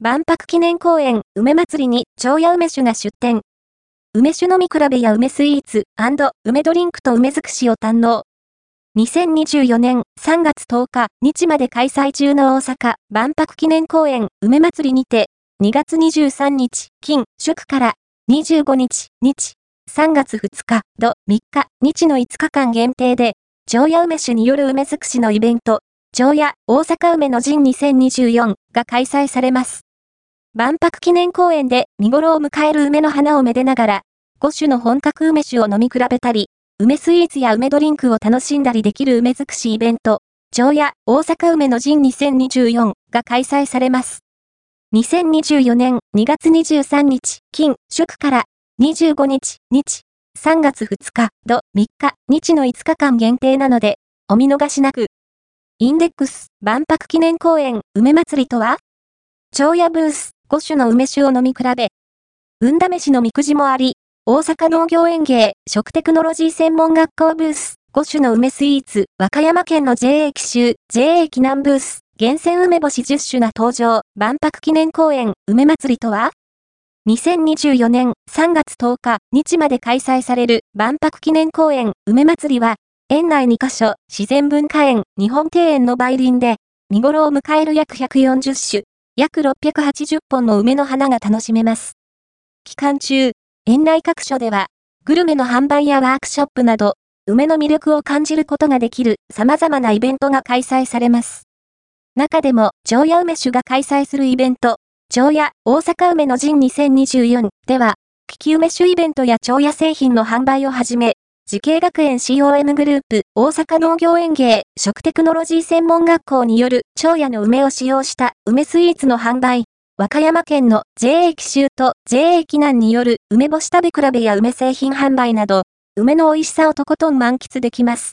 万博記念公園梅祭りに長屋梅酒が出店。梅酒飲み比べや梅スイーツ梅ドリンクと梅尽くしを堪能。2024年3月10日日まで開催中の大阪万博記念公園梅祭りにて2月23日金祝から25日日3月2日土3日日の5日間限定で長屋梅酒による梅尽くしのイベント長屋大阪梅の陣2024が開催されます。万博記念公園で見頃を迎える梅の花をめでながら、5種の本格梅酒を飲み比べたり、梅スイーツや梅ドリンクを楽しんだりできる梅尽くしイベント、長屋大阪梅の陣2024が開催されます。2024年2月23日、金、祝から25日、日、3月2日、土、3日、日の5日間限定なので、お見逃しなく。インデックス万博記念公園梅祭りとは？長屋ブース5種の梅酒を飲み比べ、運試しのみくじもあり、大阪農業園芸食テクノロジー専門学校ブース5種の梅スイーツ、和歌山県の JA 奇襲、JA 紀南ブース、厳選梅干し10種が登場、万博記念公園梅祭りとは？2024年3月10日日まで開催される万博記念公園梅祭りは、園内2カ所、自然文化園、日本庭園の梅林で、見頃を迎える約140種、約680本の梅の花が楽しめます。期間中、園内各所では、グルメの販売やワークショップなど、梅の魅力を感じることができる様々なイベントが開催されます。中でも、長屋梅酒が開催するイベント、長屋大阪梅の陣2024では、利き梅酒イベントや長屋製品の販売をはじめ、慈恵学園 COM グループ大阪農業園芸食テクノロジー専門学校による長野の梅を使用した梅スイーツの販売、和歌山県の JA 奇襲と JA 紀南による梅干し食べ比べや梅製品販売など、梅の美味しさをとことん満喫できます。